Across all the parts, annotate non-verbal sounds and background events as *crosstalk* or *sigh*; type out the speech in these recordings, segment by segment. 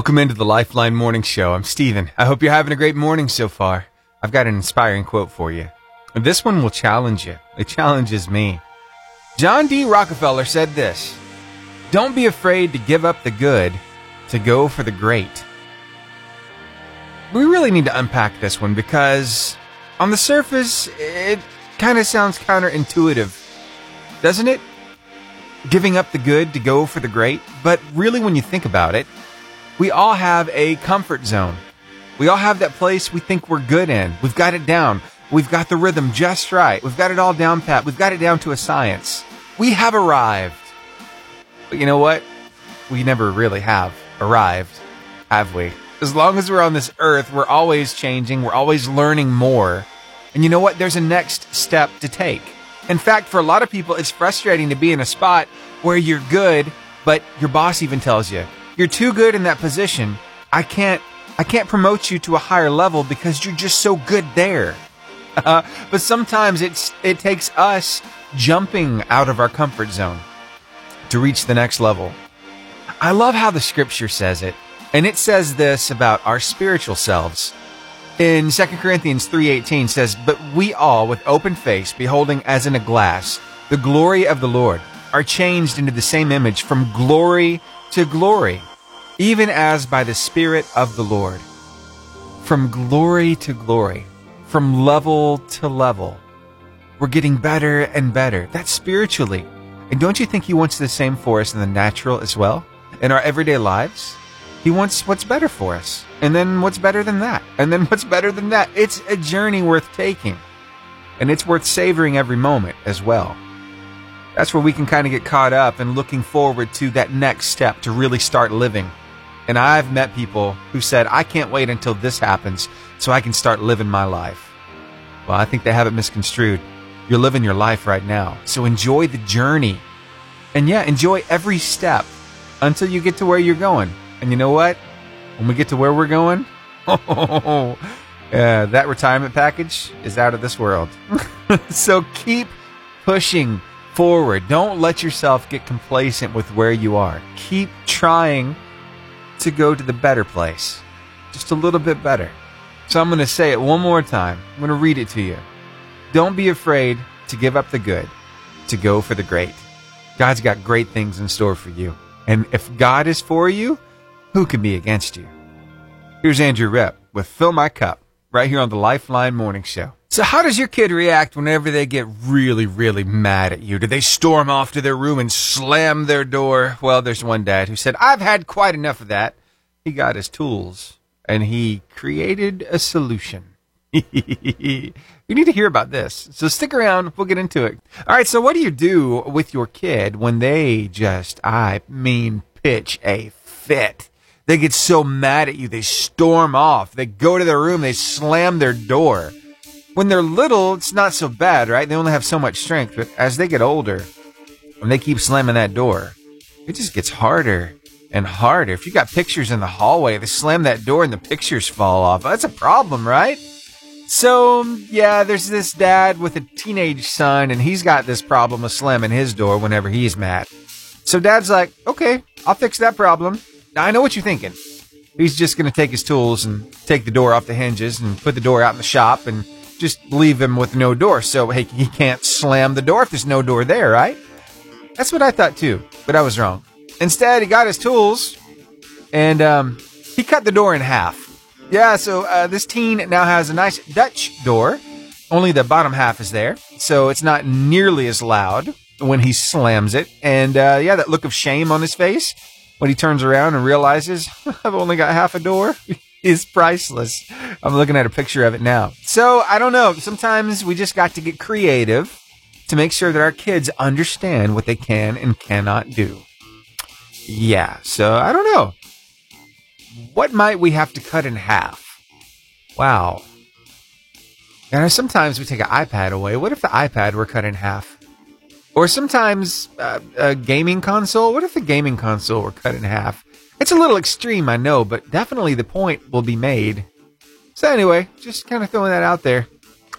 Welcome into the Lifeline Morning Show. I'm Steven. I hope you're having a great morning so far. I've got an inspiring quote for you. This one will challenge you. It challenges me. John D. Rockefeller said this Don't be afraid to give up the good to go for the great. We really need to unpack this one because on the surface, it kind of sounds counterintuitive, doesn't it? Giving up the good to go for the great. But really, when you think about it, we all have a comfort zone. We all have that place we think we're good in. We've got it down. We've got the rhythm just right. We've got it all down pat. We've got it down to a science. We have arrived. But you know what? We never really have arrived, have we? As long as we're on this earth, we're always changing. We're always learning more. And you know what? There's a next step to take. In fact, for a lot of people, it's frustrating to be in a spot where you're good, but your boss even tells you, you're too good in that position. I can't, I can't promote you to a higher level because you're just so good there. Uh, *laughs* but sometimes it's, it takes us jumping out of our comfort zone to reach the next level. I love how the scripture says it. And it says this about our spiritual selves. In 2 Corinthians 3:18 says, "But we all with open face beholding as in a glass the glory of the Lord are changed into the same image from glory to glory, even as by the spirit of the Lord." From glory to glory, from level to level. We're getting better and better. That's spiritually. And don't you think he wants the same for us in the natural as well? In our everyday lives? He wants what's better for us. And then what's better than that? And then *laughs* what's better than that? It's a journey worth taking. And it's worth savoring every moment as well. That's where we can kind of get caught up and looking forward to that next step to really start living. And I've met people who said, I can't wait until this happens so I can start living my life. Well, I think they have it misconstrued. You're living your life right now. So enjoy the journey. And yeah, enjoy every step until you get to where you're going. And you know what? When we get to where we're going, *laughs* oh, uh, that retirement package is out of this world. *laughs* so keep pushing forward. Don't let yourself get complacent with where you are. Keep trying to go to the better place, just a little bit better. So I'm going to say it one more time. I'm going to read it to you. Don't be afraid to give up the good, to go for the great. God's got great things in store for you. And if God is for you, who can be against you? Here's Andrew Ripp with Fill My Cup right here on the Lifeline Morning Show. So, how does your kid react whenever they get really, really mad at you? Do they storm off to their room and slam their door? Well, there's one dad who said, I've had quite enough of that. He got his tools and he created a solution. *laughs* you need to hear about this. So stick around. We'll get into it. All right. So what do you do with your kid when they just, I mean, pitch a fit? They get so mad at you. They storm off. They go to their room. They slam their door. When they're little, it's not so bad, right? They only have so much strength. But as they get older, when they keep slamming that door, it just gets harder and harder. If you got pictures in the hallway, they slam that door and the pictures fall off. That's a problem, right? So, um, yeah, there's this dad with a teenage son, and he's got this problem of slamming his door whenever he's mad. So, dad's like, okay, I'll fix that problem. Now, I know what you're thinking. He's just going to take his tools and take the door off the hinges and put the door out in the shop and just leave him with no door. So, hey, he can't slam the door if there's no door there, right? That's what I thought too, but I was wrong. Instead, he got his tools and um, he cut the door in half. Yeah, so uh, this teen now has a nice Dutch door. Only the bottom half is there, so it's not nearly as loud when he slams it. And uh, yeah, that look of shame on his face when he turns around and realizes *laughs* I've only got half a door *laughs* is priceless. I'm looking at a picture of it now. So I don't know. Sometimes we just got to get creative to make sure that our kids understand what they can and cannot do. Yeah, so I don't know. What might we have to cut in half? Wow. And sometimes we take an iPad away. What if the iPad were cut in half? Or sometimes uh, a gaming console. What if the gaming console were cut in half? It's a little extreme, I know, but definitely the point will be made. So anyway, just kind of throwing that out there.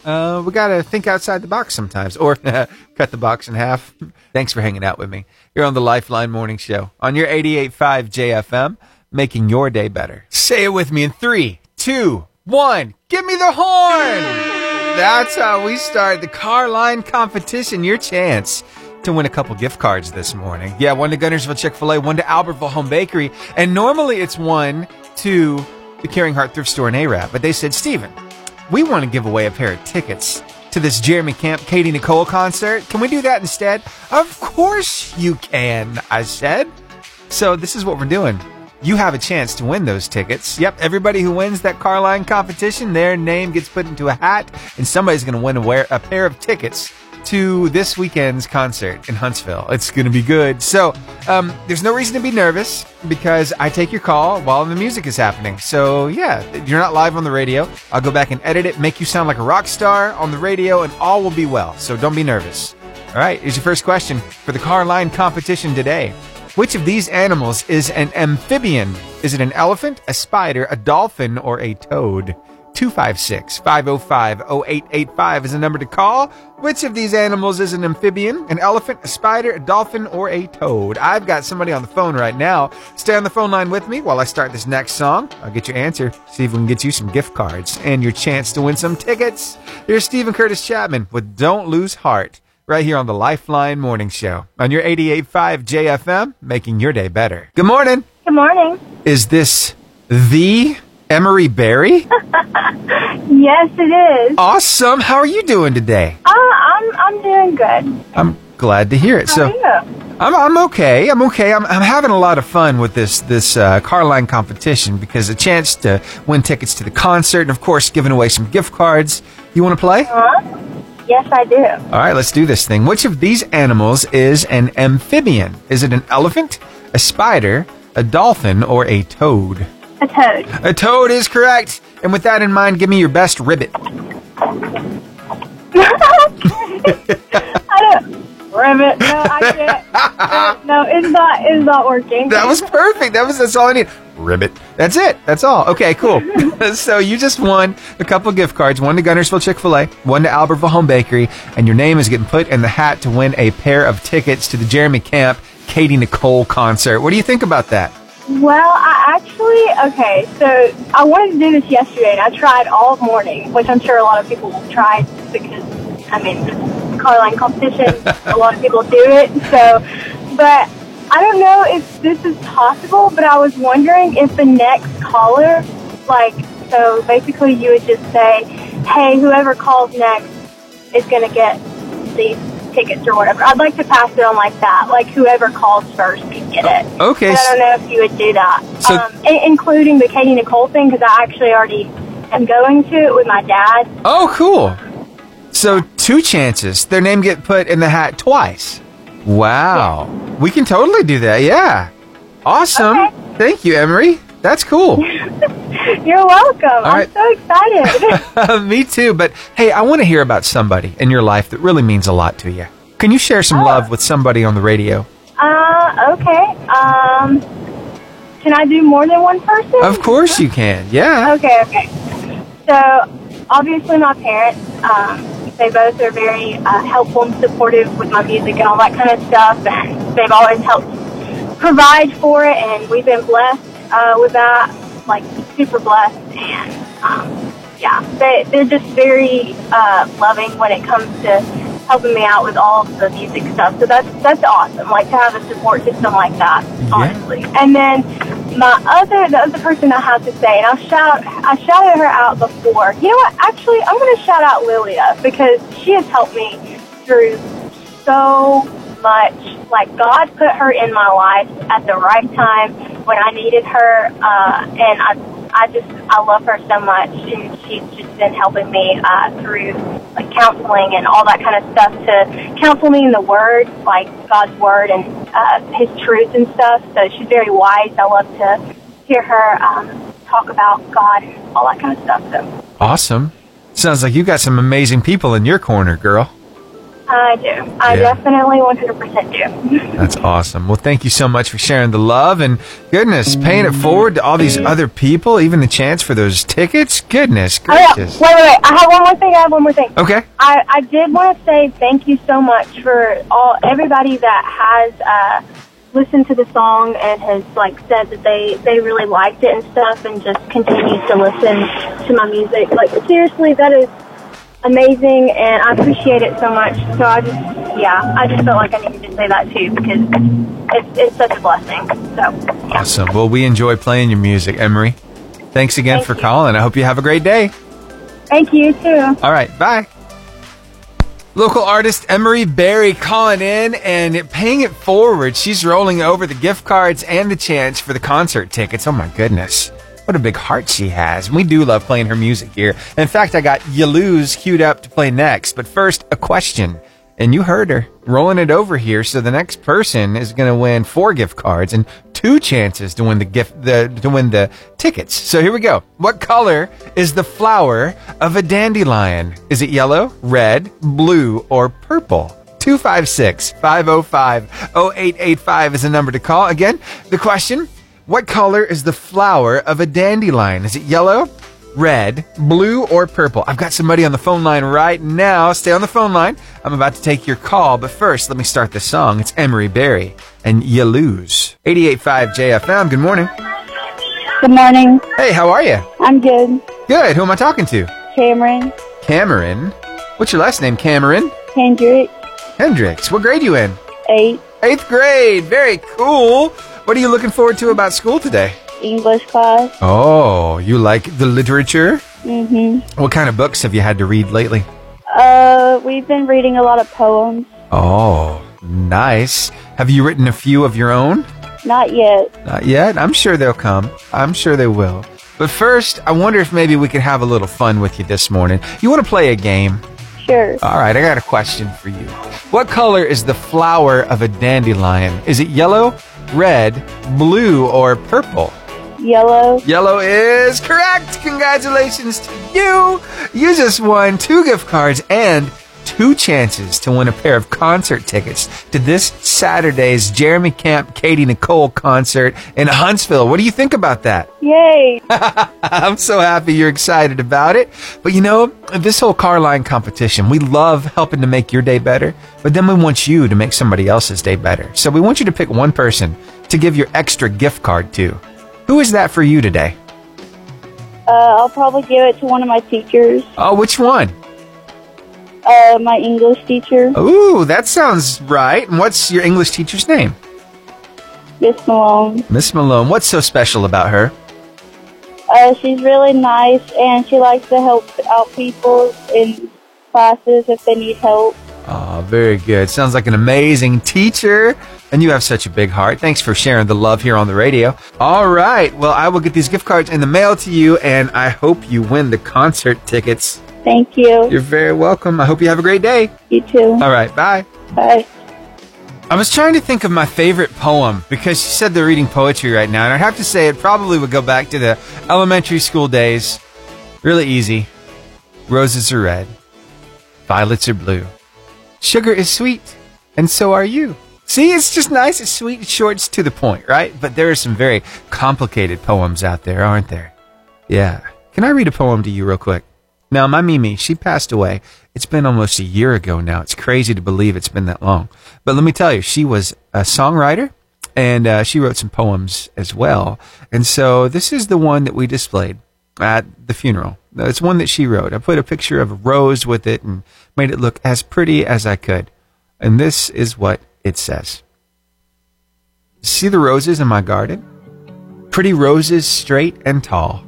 Uh, we gotta think outside the box sometimes, or *laughs* cut the box in half. *laughs* Thanks for hanging out with me. You're on the Lifeline Morning Show on your 88.5 JFM. making your day better. Say it with me in three, two, one. Give me the horn! That's how we start the car line competition. Your chance to win a couple gift cards this morning. Yeah, one to Guntersville Chick fil A, one to Albertville Home Bakery, and normally it's one to the Caring Heart Thrift Store in Arab. But they said, Steven, we want to give away a pair of tickets to this Jeremy Camp Katy Nicole concert. Can we do that instead? Of course you can, I said. So this is what we're doing. You have a chance to win those tickets. Yep, everybody who wins that car line competition, their name gets put into a hat, and somebody's going to win a, wear, a pair of tickets to this weekend's concert in Huntsville. It's going to be good. So, um, there's no reason to be nervous because I take your call while the music is happening. So, yeah, you're not live on the radio. I'll go back and edit it, make you sound like a rock star on the radio, and all will be well. So, don't be nervous. All right, here's your first question for the car line competition today. Which of these animals is an amphibian? Is it an elephant, a spider, a dolphin, or a toad? 256 505 0885 is the number to call. Which of these animals is an amphibian, an elephant, a spider, a dolphin, or a toad? I've got somebody on the phone right now. Stay on the phone line with me while I start this next song. I'll get your answer, see if we can get you some gift cards and your chance to win some tickets. Here's Steven Curtis Chapman with Don't Lose Heart right here on the Lifeline Morning Show on your 88.5 JFM, making your day better. Good morning. Good morning. Is this the Emery Berry? *laughs* yes, it is. Awesome. How are you doing today? Uh, I'm I'm doing good. I'm glad to hear it. How so are you? I'm I'm okay. I'm okay. I'm I'm having a lot of fun with this this uh, car line competition because a chance to win tickets to the concert and of course giving away some gift cards. You want to play? Uh-huh. Yes, I do. All right, let's do this thing. Which of these animals is an amphibian? Is it an elephant, a spider, a dolphin, or a toad? A toad. A toad is correct. And with that in mind, give me your best ribbit. *laughs* I don't. Ribbit. No, I can't. No, it's not. It's not working. That was perfect. That was that's all I need. Ribbit. That's it. That's all. Okay, cool. *laughs* *laughs* so you just won a couple gift cards, one to Guntersville Chick fil A, one to Albertville Home Bakery, and your name is getting put in the hat to win a pair of tickets to the Jeremy Camp Katy Nicole concert. What do you think about that? Well, I actually okay. So I wanted to do this yesterday, and I tried all morning, which I'm sure a lot of people will try because I mean, car line competition. a lot of people do it. So, but I don't know if this is possible. But I was wondering if the next caller, like, so basically, you would just say, "Hey, whoever calls next is going to get these tickets or whatever." I'd like to pass it on like that. Like whoever calls first can get it. Okay. I don't know if you would do that, So- um, including the Katy Nicole thing, because I actually already am going to it with my dad. Oh, cool. So two chances. Their name get put in the hat twice. Wow. We can totally do that. Yeah. Awesome. Okay. Thank you, Emery. That's cool. *laughs* You're welcome. I'm right. so excited. *laughs* Me too. But hey, I want to hear about somebody in your life that really means a lot to you. Can you share some love with somebody on the radio? uh, okay. Um, can I do more than one person? Of course you can. Yeah. Okay, okay. So, obviously, my parents, um, they both are very uh, helpful and supportive with my music and all that kind of stuff. And they've always helped provide for it, and we've been blessed uh, with that, like super blessed. And um, yeah, they, they're just very uh, loving when it comes to helping me out with all of the music stuff. So that's that's awesome. Like to have a support system like that, honestly. And then my other the other person I have to say, and I'll shout I shouted her out before. You know what? Actually, I'm going to shout out Lilia because she has helped me through so much. Like God put her in my life at the right time when I needed her, uh, and I I just I love her so much, and she's just been helping me uh, through like counseling and all that kind of stuff to counsel me in the Word, like God's Word and uh, His truth and stuff. So she's very wise. I love to hear her um, talk about God and all that kind of stuff. So Awesome. Sounds like you got some amazing people in your corner, girl. I do. I Yeah. definitely 100% do. That's awesome. Well, thank you so much for sharing the love and goodness, paying it forward to all these other people, even the chance for those tickets. Goodness Oh, yeah. Wait, gracious. wait, wait. I have one more thing. I have one more thing. Okay. I, I did want to say thank you so much for all everybody that has uh, listened to the song and has like said that they they really liked it and stuff, and just continues to listen to my music. Like seriously, that is amazing, and I appreciate it so much. So I just yeah, I just felt like I needed to say that too because it's it's such a blessing. So Awesome. Well, we enjoy playing your music, Emery. Thanks again Thank for you. calling. I hope you have a great day. thank you too. All right, bye. Local artist Emery Berry calling in and paying it forward. She's rolling over the gift cards and the chance for the concert tickets. Oh my goodness. What a big heart she has. We do love playing her music here. In fact, I got Lose queued up to play next. But first, a question. And you heard her rolling it over here. So the next person is going to win four gift cards and two chances to win the gift, the, to win the tickets. So here we go. What color is the flower of a dandelion? Is it yellow, red, blue, or purple? 256 505 0885 is the number to call. Again, the question What color is the flower of a dandelion? Is it yellow, red, blue, or purple? I've got somebody on the phone line right now. Stay on the phone line. I'm about to take your call, but first, let me start the song. It's Emery Berry and You Lose. 885 JFM. Good morning. Good morning. Hey, how are you? I'm good. Good. Who am I talking to? Cameron Cameron. What's your last name, Cameron? Hendrick, Hendricks. What grade you in? eight Eighth grade. Very cool. What are you looking forward to about school today? English class. Oh, you like the literature? Mm-hmm. What kind of books have you had to read lately? Uh, we've been reading a lot of poems. Oh, nice. Have you written a few of your own? Not yet. Not yet. I'm sure they'll come. I'm sure they will. But first, I wonder if maybe we could have a little fun with you this morning. You want to play a game? Sure. All right, I got a question for you. What color is the flower of a dandelion? Is it yellow, red, blue, or purple? Yellow. Yellow is correct. Congratulations to you. You just won two gift cards and two chances to win a pair of concert tickets to this Saturday's Jeremy Camp Katy Nicole concert in Huntsville. What do you think about that? *laughs* Yay. I'm so happy you're excited about it. But you know, this whole car line competition, we love helping to make your day better, but then we want you to make somebody else's day better. So we want you to pick one person to give your extra gift card to. Who is that for you today? Uh, I'll probably give it to one of my teachers. Oh, which one? Uh, my English teacher, Ooh, that sounds right. And what's your English teacher's name? Miss Malone. Miss Malone. What's so special about her? Uh, she's really nice and she likes to help out people in classes if they need help. Oh, very good. Sounds like an amazing teacher. And you have such a big heart. Thanks for sharing the love here on the radio. All right. Well, I will get these gift cards in the mail to you, and I hope you win the concert tickets. Thank you. You're very welcome. I hope you have a great day. You too. All right. Bye. Bye. I was trying to think of my favorite poem because she said they're reading poetry right now, and I'd have to say it probably would go back to the elementary school days. Really easy. Roses are red, violets are blue, sugar is sweet, and so are you. See, it's just nice, it's sweet, it's short, it's to the point, right? But there are some very complicated poems out there, aren't there? Yeah. Can I read a poem to you real quick? Now, my Mimi, she passed away. It's been almost a year ago now. It's crazy to believe it's been that long. But let me tell you, she was a songwriter and uh, she wrote some poems as well. And so this is the one that we displayed at the funeral. It's one that she wrote. I put a picture of a rose with it and made it look as pretty as I could. And this is what it says. See the roses in my garden? Pretty roses, straight and tall.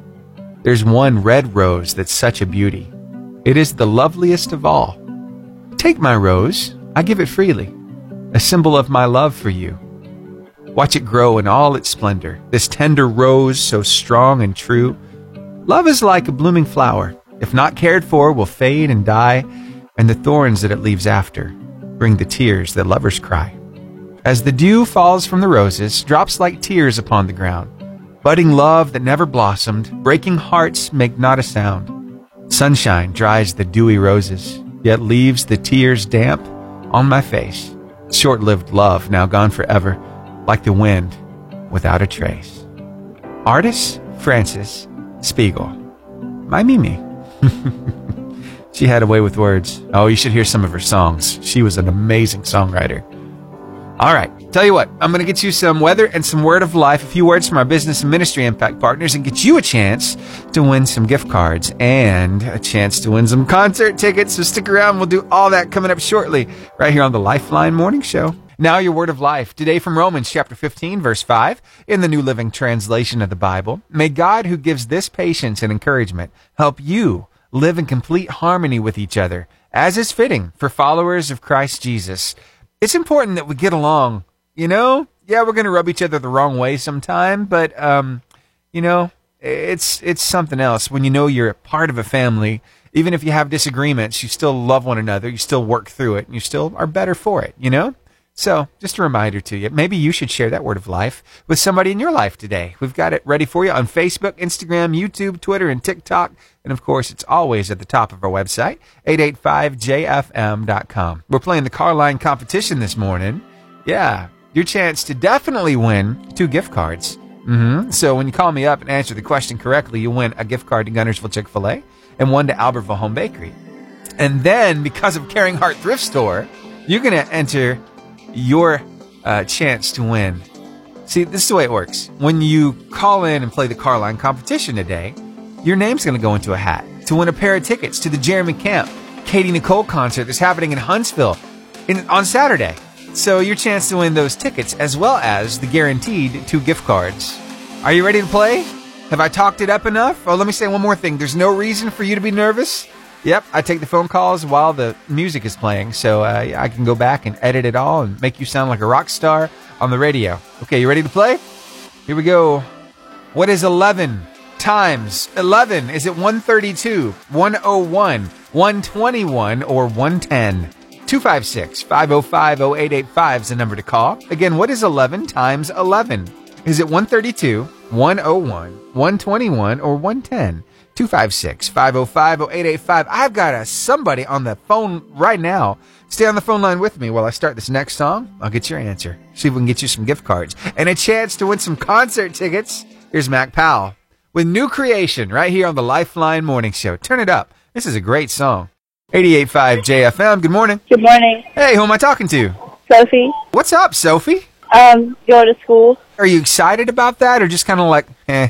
There's one red rose that's such a beauty. It is the loveliest of all. Take my rose, I give it freely, a symbol of my love for you. Watch it grow in all its splendor, this tender rose so strong and true. Love is like a blooming flower. If not cared for, will fade and die, and the thorns that it leaves after bring the tears that lovers cry. As the dew falls from the roses, drops like tears upon the ground. Budding love that never blossomed, breaking hearts make not a sound. Sunshine dries the dewy roses, yet leaves the tears damp on my face. Short lived love now gone forever, like the wind without a trace. Artist Frances Spiegel. My Mimi. *laughs* she had a way with words. Oh, you should hear some of her songs. She was an amazing songwriter. All right. Tell you what, I'm going to get you some weather and some word of life, a few words from our business and ministry impact partners, and get you a chance to win some gift cards and a chance to win some concert tickets. So stick around. We'll do all that coming up shortly right here on the Lifeline Morning Show. Now, your word of life. Today from Romans chapter 15, verse 5, in the New Living Translation of the Bible. May God, who gives this patience and encouragement, help you live in complete harmony with each other, as is fitting for followers of Christ Jesus it's important that we get along. You know, yeah, we're going to rub each other the wrong way sometime, but um, you know, it's it's something else when you know you're a part of a family. Even if you have disagreements, you still love one another. You still work through it, and you still are better for it. You know. So, just a reminder to you. Maybe you should share that word of life with somebody in your life today. We've got it ready for you on Facebook, Instagram, YouTube, Twitter, and TikTok. And of course, it's always at the top of our website, 885jfm.com. We're playing the car line competition this morning. Yeah, your chance to definitely win two gift cards. Mm-hmm. So when you call me up and answer the question correctly, you win a gift card to Guntersville Chick fil A and one to Albertville Home Bakery. And then, because of Caring Heart Thrift Store, you're going to enter your uh, chance to win. See, this is the way it works. When you call in and play the car line competition today, your name's going to go into a hat to win a pair of tickets to the Jeremy Camp Katy Nicole concert that's happening in Huntsville in, on Saturday. So your chance to win those tickets as well as the guaranteed two gift cards. Are you ready to play? Have I talked it up enough? Oh, let me say one more thing. There's no reason for you to be nervous. Yep, I take the phone calls while the music is playing, so uh, I can go back and edit it all and make you sound like a rock star on the radio. Okay, you ready to play? Here we go. What is 11 times 11? Is it 132, 101, 121, or 110? 256 505 0885 is the number to call. Again, what is 11 times 11? Is it 132, 101, 121, or 110? 256 505 0885. I've got a, somebody on the phone right now. Stay on the phone line with me while I start this next song. I'll get your answer. See if we can get you some gift cards and a chance to win some concert tickets. Here's Mac Powell with New Creation right here on the Lifeline Morning Show. Turn it up. This is a great song. 88.5 JFM. Good morning. Good morning. Hey, who am I talking to? Sophie. What's up, Sophie? Um, go to school. Are you excited about that or just kind of like, eh?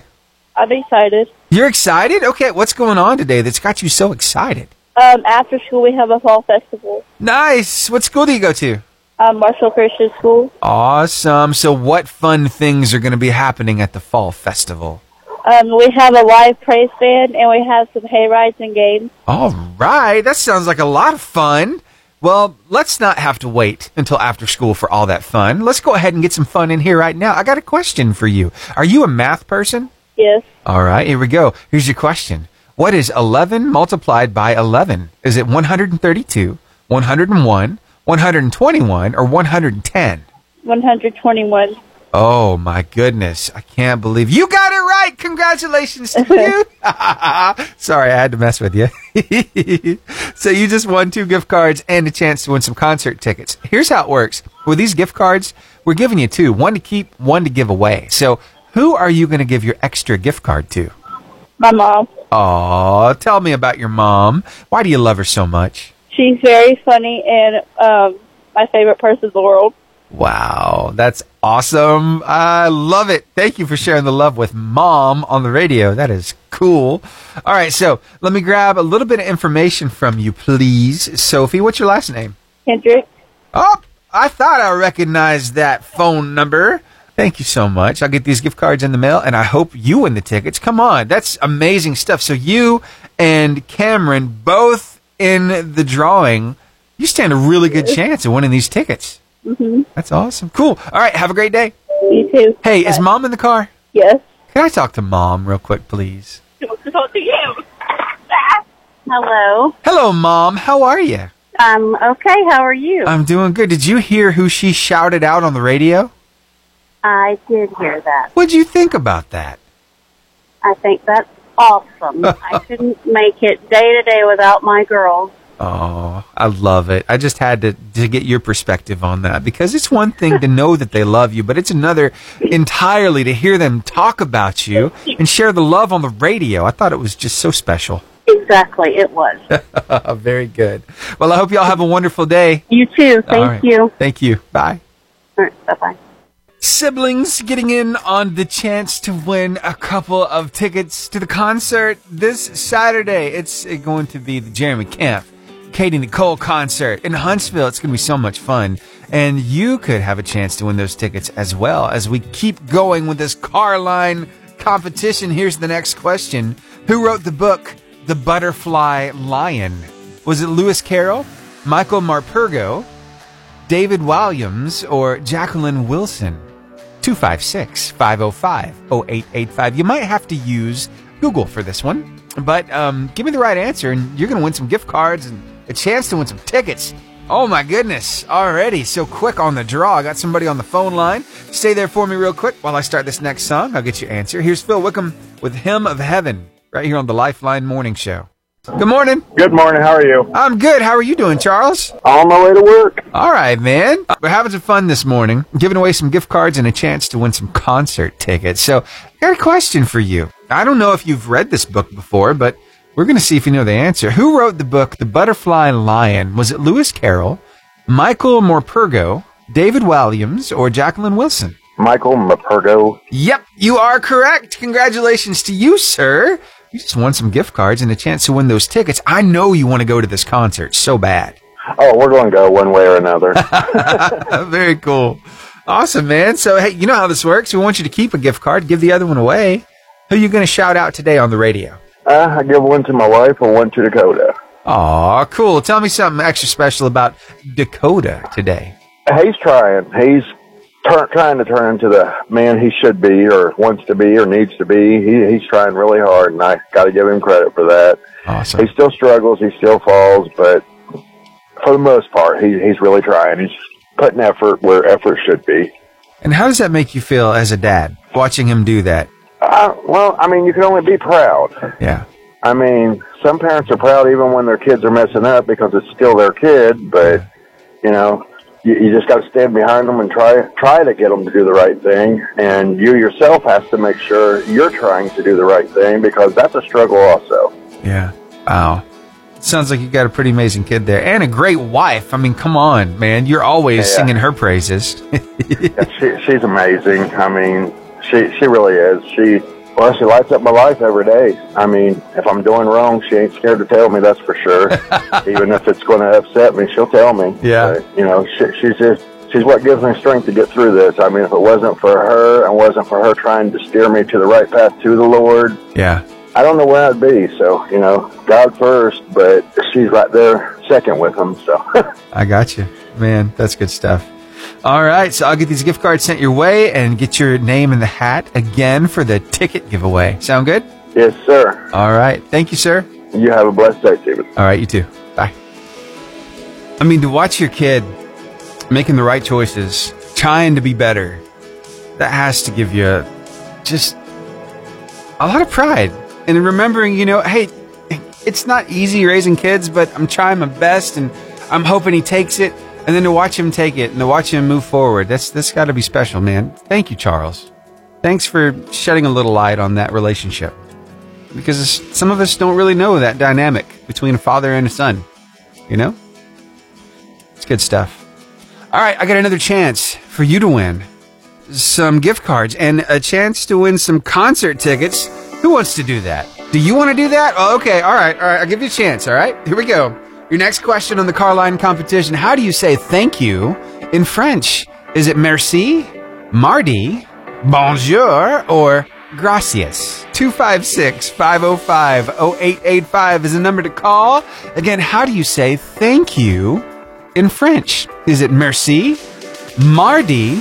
I'm excited. You're excited? Okay, what's going on today that's got you so excited? Um, after school we have a fall festival. Nice. What school do you go to? Um, Marshall Christian School. Awesome. So, what fun things are going to be happening at the fall festival? Um, we have a live praise band and we have some hay rides and games. All right. That sounds like a lot of fun. Well, let's not have to wait until after school for all that fun. Let's go ahead and get some fun in here right now. I got a question for you. Are you a math person? Yes. All right, here we go. Here's your question. What is 11 multiplied by 11? Is it 132, 101, 121, or 110? 121. Oh my goodness. I can't believe you got it right. Congratulations to you. *laughs* *laughs* Sorry, I had to mess with you. *laughs* so you just won two gift cards and a chance to win some concert tickets. Here's how it works. With these gift cards, we're giving you two, one to keep, one to give away. So who are you going to give your extra gift card to? My mom. Aw, tell me about your mom. Why do you love her so much? She's very funny and um, my favorite person in the world. Wow, that's awesome. I love it. Thank you for sharing the love with mom on the radio. That is cool. All right, so let me grab a little bit of information from you, please. Sophie, what's your last name? Kendrick. Oh, I thought I recognized that phone number. Thank you so much. I'll get these gift cards in the mail, and I hope you win the tickets. Come on, that's amazing stuff. So you and Cameron both in the drawing. You stand a really good chance of winning these tickets. Mm-hmm. That's awesome. Cool. All right, have a great day. You too. Hey, is mom in the car? Yes. Can I talk to mom real quick, please? She wants to talk to you. *laughs* Hello. Hello, mom. How are you? I'm okay, how are you? I'm doing good. Did you hear who she shouted out on the radio? I did hear that. What'd you think about that? I think that's awesome. *laughs* I couldn't make it day to day without my girls. Oh, I love it. I just had to, to get your perspective on that because it's one thing to know that they love you, but it's another entirely to hear them talk about you and share the love on the radio. I thought it was just so special. Exactly, it was. *laughs* Very good. Well, I hope y'all have a wonderful day. You too. Thank right. you. Thank you. Bye. All right, bye bye. Siblings getting in on the chance to win a couple of tickets to the concert this Saturday. It's uh, going to be the Jeremy Camp, Katy Nicole concert in Huntsville. It's going to be so much fun. And you could have a chance to win those tickets as well as we keep going with this car line competition. Here's the next question Who wrote the book, The Butterfly Lion? Was it Lewis Carroll, Michael Morpurgo, David Williams, or Jacqueline Wilson? 256 505 0885. You might have to use Google for this one, but um, give me the right answer and you're going to win some gift cards and a chance to win some tickets. Oh my goodness, already so quick on the draw. I got somebody on the phone line. Stay there for me real quick while I start this next song. I'll get your answer. Here's Phil Wickham with Hymn of Heaven right here on the Lifeline Morning Show. Good morning. Good morning. How are you? I'm good. How are you doing, Charles? On my way to work. All right, man. We're having some fun this morning, giving away some gift cards and a chance to win some concert tickets. So, I got a question for you. I don't know if you've read this book before, but we're going to see if you know the answer. Who wrote the book The Butterfly Lion? Was it Lewis Carroll, Michael Morpurgo, David Williams, or Jacqueline Wilson? Michael Morpurgo. Yep, you are correct. Congratulations to you, sir. You just won some gift cards and a chance to win those tickets. I know you want to go to this concert so bad. Oh, we're going to go one way or another. *laughs* Very cool. Awesome, man. So, hey, you know how this works. We want you to keep a gift card, give the other one away. Who are you going to shout out today on the radio? Uh, I give one to my wife and one to Dakota. Aw, cool. Tell me something extra special about Dakota today. He's trying. He's trying to turn into the man he should be, or wants to be, or needs to be. He, he's trying really hard, and I got to give him credit for that. Awesome. He still struggles. He still falls, but for the most part, he, he's really trying. He's putting effort where effort should be. And how does that make you feel as a dad, watching him do that? Uh, well, I mean, you can only be proud. Yeah. I mean, some parents are proud even when their kids are messing up because it's still their kid, but you know, you, you just got to stand behind them and try try to get them to do the right thing. And you yourself has to make sure you're trying to do the right thing because that's a struggle also. Yeah. Wow. Sounds like you got a pretty amazing kid there and a great wife. I mean, come on, man. You're always Yeah. singing her praises. *laughs* Yeah, she, she's amazing. I mean, she she really is. She well, she lights up my life every day. I mean, if I'm doing wrong, she ain't scared to tell me. That's for sure. *laughs* Even if it's going to upset me, she'll tell me. Yeah. But, you know, she, she's just she's what gives me strength to get through this. I mean, if it wasn't for her and wasn't for her trying to steer me to the right path to the Lord, yeah. I don't know where I'd be. So, you know, God first, but she's right there second with him. So, *laughs* I got you. Man, that's good stuff. All right, so I'll get these gift cards sent your way and get your name in the hat again for the ticket giveaway. Sound good? yes, sir. All right. Thank you, sir. You have a blessed day, David. All right, you too. Bye. I mean, to watch your kid making the right choices, trying to be better, that has to give you just a lot of pride. And remembering, you know, hey, it's not easy raising kids, but I'm trying my best and I'm hoping he takes it. And then to watch him take it and to watch him move forward, that's, that's got to be special, man. Thank you, Charles. Thanks for shedding a little light on that relationship because some of us don't really know that dynamic between a father and a son. You know? It's good stuff. All right, I got another chance for you to win some gift cards and a chance to win some concert tickets. Who wants to do that? Do you want to do that? Oh, okay. All right. All right. I'll give you a chance. All right. Here we go. Your next question on the car line competition. How do you say thank you in French? Is it merci, mardi, bonjour, or gracias? 256 505 0885 is the number to call. Again, how do you say thank you in French? Is it merci, mardi,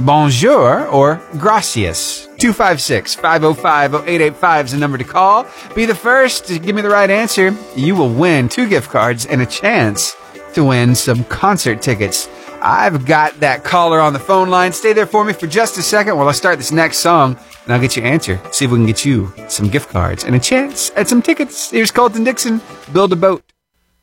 bonjour, or gracias? 256 505 0885 is the number to call. Be the first to give me the right answer. You will win two gift cards and a chance to win some concert tickets. I've got that caller on the phone line. Stay there for me for just a second while I start this next song, and I'll get your answer. See if we can get you some gift cards and a chance at some tickets. Here's Colton Dixon, Build a Boat.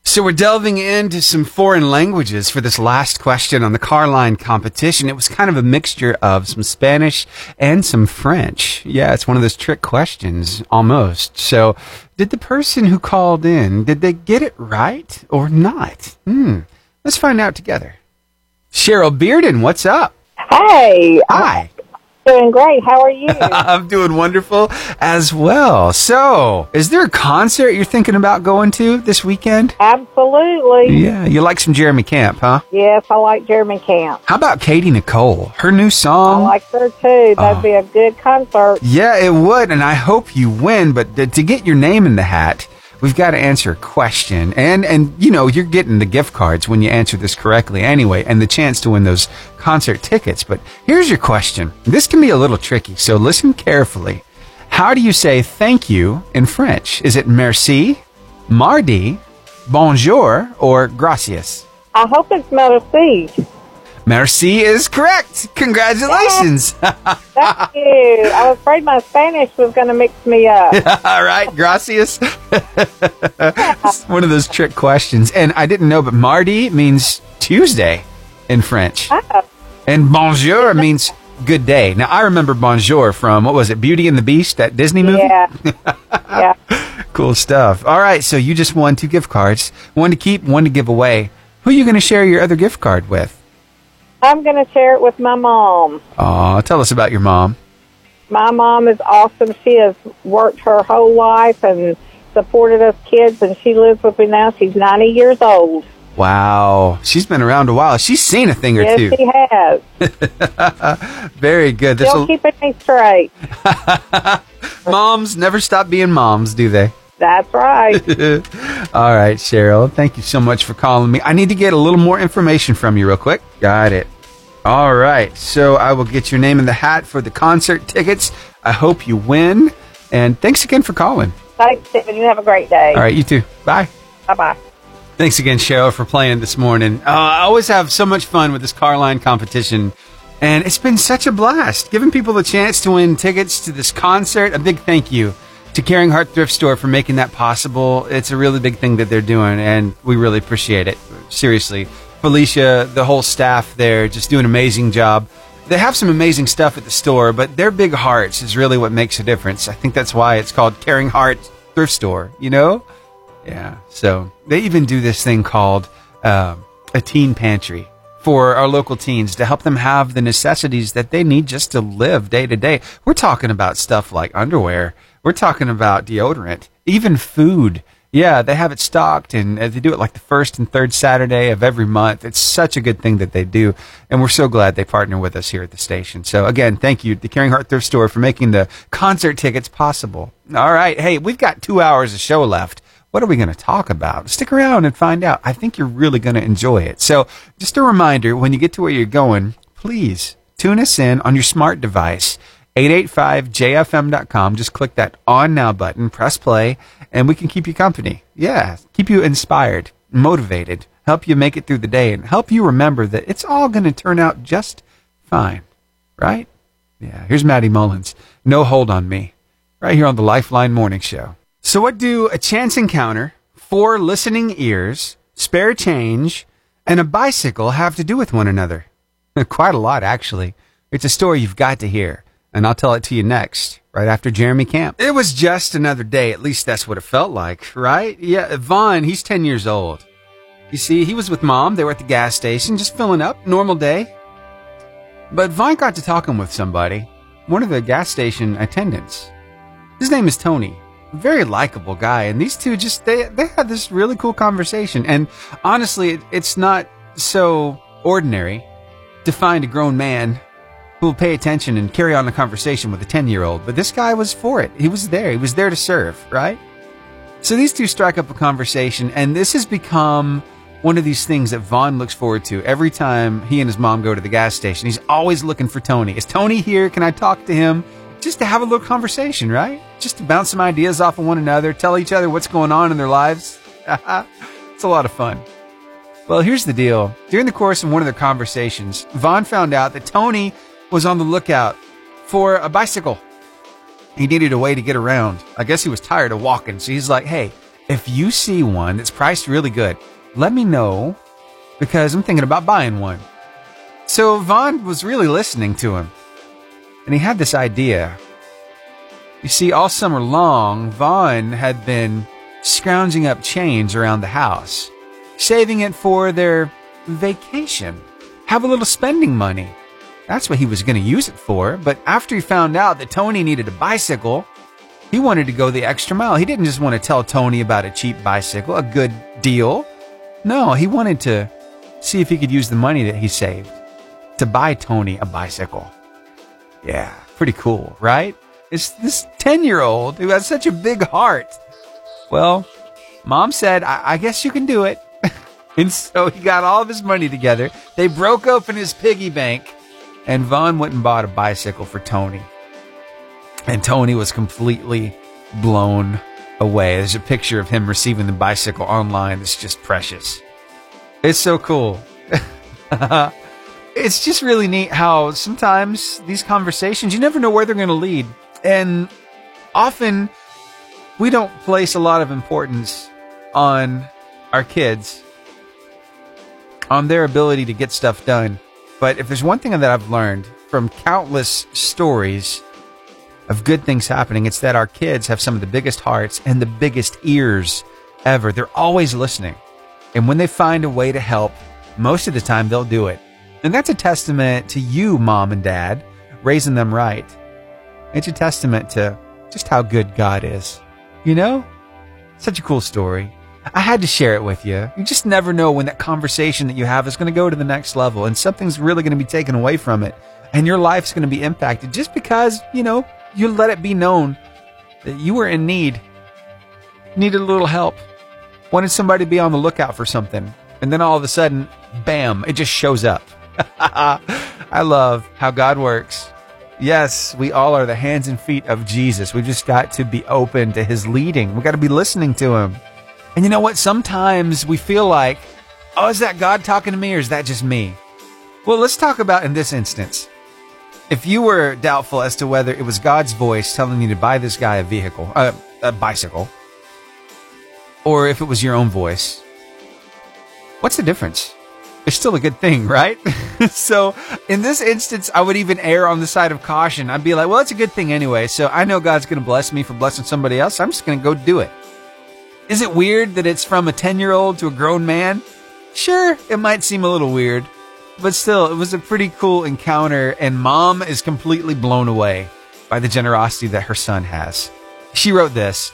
So we're delving into some foreign languages for this last question on the car line competition. It was kind of a mixture of some Spanish and some French. Yeah, it's one of those trick questions almost. So did the person who called in, did they get it right or not? Hmm. Let's find out together. Cheryl Bearden, what's up? Hey, Hi. Doing great. How are you? *laughs* I'm doing wonderful as well. So, is there a concert you're thinking about going to this weekend? Absolutely. Yeah, you like some Jeremy Camp, huh? Yes, I like Jeremy Camp. How about Katy Nicole? Her new song. I like her too. That'd Oh. be a good concert. Yeah, it would, and I hope you win. But to get your name in the hat, we've got to answer a question, and and you know you're getting the gift cards when you answer this correctly anyway, and the chance to win those concert tickets. But here's your question. This can be a little tricky, so listen carefully. How do you say thank you in French? Is it merci, mardi, bonjour, or gracias? I hope it's Merci. Merci is correct. Congratulations. *laughs* Thank you. I was afraid my Spanish was going to mix me up. *laughs* All right, gracias. it's one of those trick questions. And I didn't know, but mardi means Tuesday in French. Oh, And bonjour means good day. Now, I remember bonjour from, what was it, Beauty and the Beast, that Disney movie? *laughs* yeah. yeah. Cool stuff. All right, so you just won two gift cards one to keep, one to give away. Who are you going to share your other gift card with? I'm going to share it with my mom. Aw, tell us about your mom. My mom is awesome. She has worked her whole life and supported us kids, and she lives with me now. She's 90 years old. Wow, she's been around a while. She's seen a thing or Yes, two. she has. *laughs* Very good. Still a, keeping me straight. *laughs* moms never stop being moms, do they? That's right. *laughs* All right, Cheryl. Thank you so much for calling me. I need to get a little more information from you, real quick. Got it. All right. So I will get your name in the hat for the concert tickets. I hope you win. And thanks again for calling. Thanks, Stephen. You have a great day. All right, you too. Bye. Bye bye. Thanks again, Cheryl, for playing this morning. Uh, I always have so much fun with this car line competition, and it's been such a blast giving people the chance to win tickets to this concert. A big thank you to Caring Heart Thrift Store for making that possible. It's a really big thing that they're doing, and we really appreciate it. Seriously. Felicia, the whole staff there, just do an amazing job. They have some amazing stuff at the store, but their big hearts is really what makes a difference. I think that's why it's called Caring Heart Thrift Store, you know? Yeah. So they even do this thing called uh, a teen pantry for our local teens to help them have the necessities that they need just to live day to day. We're talking about stuff like underwear. We're talking about deodorant, even food. Yeah, they have it stocked and uh, they do it like the first and third Saturday of every month. It's such a good thing that they do. And we're so glad they partner with us here at the station. So again, thank you the Caring Heart Thrift Store for making the concert tickets possible. All right. Hey, we've got two hours of show left what are we going to talk about? Stick around and find out. I think you're really going to enjoy it. So, just a reminder when you get to where you're going, please tune us in on your smart device, 885jfm.com. Just click that on now button, press play, and we can keep you company. Yeah, keep you inspired, motivated, help you make it through the day, and help you remember that it's all going to turn out just fine. Right? Yeah, here's Maddie Mullins. No hold on me. Right here on the Lifeline Morning Show. So, what do a chance encounter, four listening ears, spare change, and a bicycle have to do with one another? *laughs* Quite a lot, actually. It's a story you've got to hear, and I'll tell it to you next, right after Jeremy Camp. It was just another day, at least that's what it felt like, right? Yeah, Vaughn, he's 10 years old. You see, he was with mom, they were at the gas station, just filling up, normal day. But Vaughn got to talking with somebody, one of the gas station attendants. His name is Tony a very likable guy and these two just they they had this really cool conversation and honestly it, it's not so ordinary to find a grown man who will pay attention and carry on a conversation with a 10 year old but this guy was for it he was there he was there to serve right so these two strike up a conversation and this has become one of these things that Vaughn looks forward to every time he and his mom go to the gas station he's always looking for Tony is Tony here can I talk to him just to have a little conversation, right? Just to bounce some ideas off of one another, tell each other what's going on in their lives. *laughs* it's a lot of fun. Well, here's the deal. During the course of one of their conversations, Vaughn found out that Tony was on the lookout for a bicycle. He needed a way to get around. I guess he was tired of walking, so he's like, hey, if you see one that's priced really good, let me know because I'm thinking about buying one. So Vaughn was really listening to him and he had this idea. You see, all summer long, Vaughn had been scrounging up change around the house, saving it for their vacation. have a little spending money. That's what he was going to use it for. But after he found out that Tony needed a bicycle, he wanted to go the extra mile. He didn't just want to tell Tony about a cheap bicycle, a good deal. No, he wanted to see if he could use the money that he saved to buy Tony a bicycle. Yeah, pretty cool, right? It's this 10 year old who has such a big heart. Well, mom said, I, I guess you can do it. *laughs* and so he got all of his money together. They broke open his piggy bank, and Vaughn went and bought a bicycle for Tony. And Tony was completely blown away. There's a picture of him receiving the bicycle online that's just precious. It's so cool. *laughs* it's just really neat how sometimes these conversations, you never know where they're going to lead. And often we don't place a lot of importance on our kids, on their ability to get stuff done. But if there's one thing that I've learned from countless stories of good things happening, it's that our kids have some of the biggest hearts and the biggest ears ever. They're always listening. And when they find a way to help, most of the time they'll do it. And that's a testament to you, mom and dad, raising them right. It's a testament to just how good God is. You know? Such a cool story. I had to share it with you. You just never know when that conversation that you have is going to go to the next level and something's really going to be taken away from it. And your life's going to be impacted just because, you know, you let it be known that you were in need, needed a little help, wanted somebody to be on the lookout for something. And then all of a sudden, bam, it just shows up. *laughs* I love how God works. Yes, we all are the hands and feet of Jesus. We've just got to be open to his leading. We've got to be listening to him. And you know what? Sometimes we feel like, oh, is that God talking to me or is that just me? Well, let's talk about in this instance. If you were doubtful as to whether it was God's voice telling you to buy this guy a vehicle, uh, a bicycle, or if it was your own voice, what's the difference? It's still a good thing, *laughs* right? *laughs* so in this instance, I would even err on the side of caution. I'd be like, well, it's a good thing anyway. So I know God's going to bless me for blessing somebody else. I'm just going to go do it. Is it weird that it's from a 10 year old to a grown man? Sure, it might seem a little weird, but still, it was a pretty cool encounter, and mom is completely blown away by the generosity that her son has. She wrote this.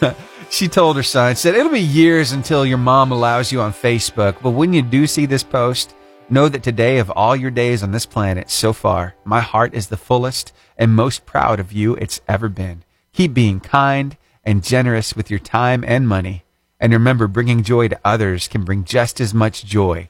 *laughs* she told her son, said, It'll be years until your mom allows you on Facebook, but when you do see this post, know that today, of all your days on this planet so far, my heart is the fullest and most proud of you it's ever been. Keep being kind and generous with your time and money. And remember, bringing joy to others can bring just as much joy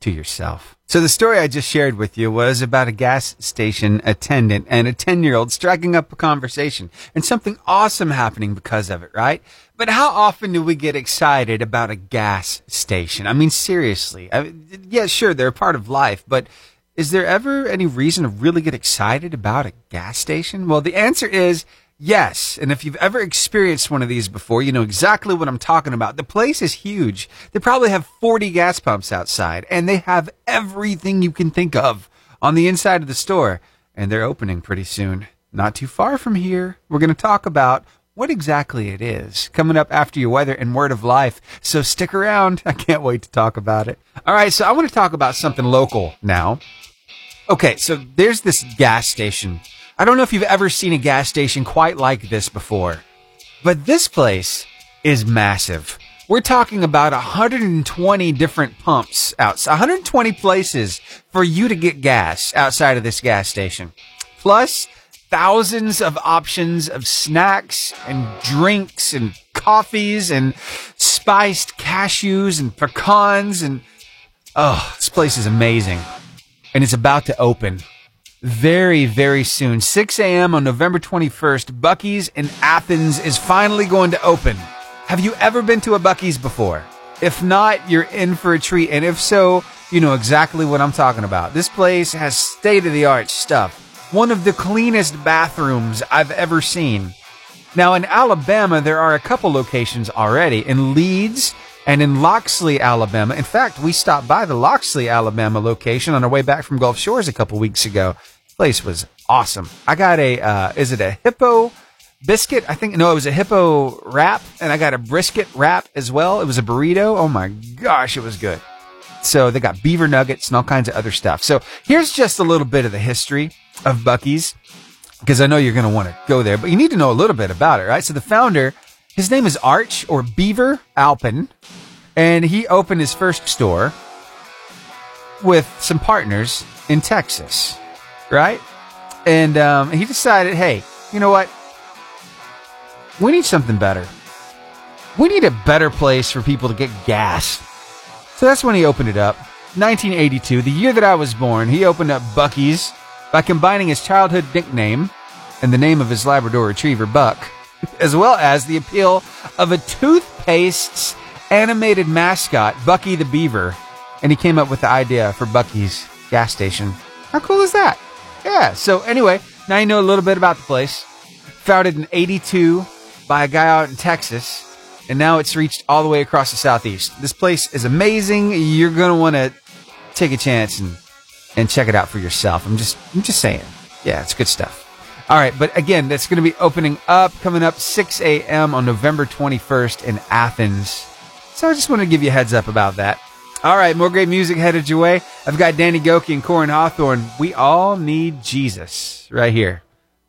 to yourself. So the story I just shared with you was about a gas station attendant and a 10 year old striking up a conversation and something awesome happening because of it, right? But how often do we get excited about a gas station? I mean, seriously. I yeah, sure, they're a part of life, but is there ever any reason to really get excited about a gas station? Well, the answer is Yes, and if you've ever experienced one of these before, you know exactly what I'm talking about. The place is huge. They probably have 40 gas pumps outside, and they have everything you can think of on the inside of the store, and they're opening pretty soon. Not too far from here. We're going to talk about what exactly it is coming up after your weather and word of life. So stick around. *laughs* I can't wait to talk about it. All right, so I want to talk about something local now. Okay, so there's this gas station I don't know if you've ever seen a gas station quite like this before, but this place is massive. We're talking about 120 different pumps outside, 120 places for you to get gas outside of this gas station. Plus, thousands of options of snacks and drinks and coffees and spiced cashews and pecans and oh, this place is amazing. And it's about to open very, very soon. 6 a.m. on November 21st, Buc-ee's in Athens is finally going to open. Have you ever been to a Buc-ee's before? If not, you're in for a treat. And if so, you know exactly what I'm talking about. This place has state of the art stuff. One of the cleanest bathrooms I've ever seen. Now, in Alabama, there are a couple locations already. In Leeds and in Loxley, Alabama. In fact, we stopped by the Loxley, Alabama location on our way back from Gulf Shores a couple weeks ago place was awesome. I got a, uh, is it a hippo biscuit? I think, no, it was a hippo wrap, and I got a brisket wrap as well. It was a burrito. Oh my gosh, it was good. So they got beaver nuggets and all kinds of other stuff. So here's just a little bit of the history of Buc-ee's because I know you're going to want to go there, but you need to know a little bit about it, right? So the founder, his name is Arch or Beaver Aplin, and he opened his first store with some partners in Texas, right? And um, he decided, hey, you know what? We need something better. We need a better place for people to get gas. So that's when he opened it up. 1982, the year that I was born, he opened up Buc-ee's by combining his childhood nickname and the name of his Labrador Retriever, Buck, *laughs* as well as the appeal of a toothpaste's animated mascot, Bucky the Beaver. And he came up with the idea for Buc-ee's gas station. How cool is that? Yeah. So anyway, now you know a little bit about the place. Founded in 82 by a guy out in Texas. And now it's reached all the way across the southeast. This place is amazing. You're going to want to take a chance and, and check it out for yourself. I'm just, I'm just saying. Yeah, it's good stuff. All right. But again, that's going to be opening up, coming up 6 a.m. on November 21st in Athens. So I just want to give you a heads up about that. All right, more great music headed your way. I've got Danny Gokey and Koryn Hawthorne. We all need Jesus right here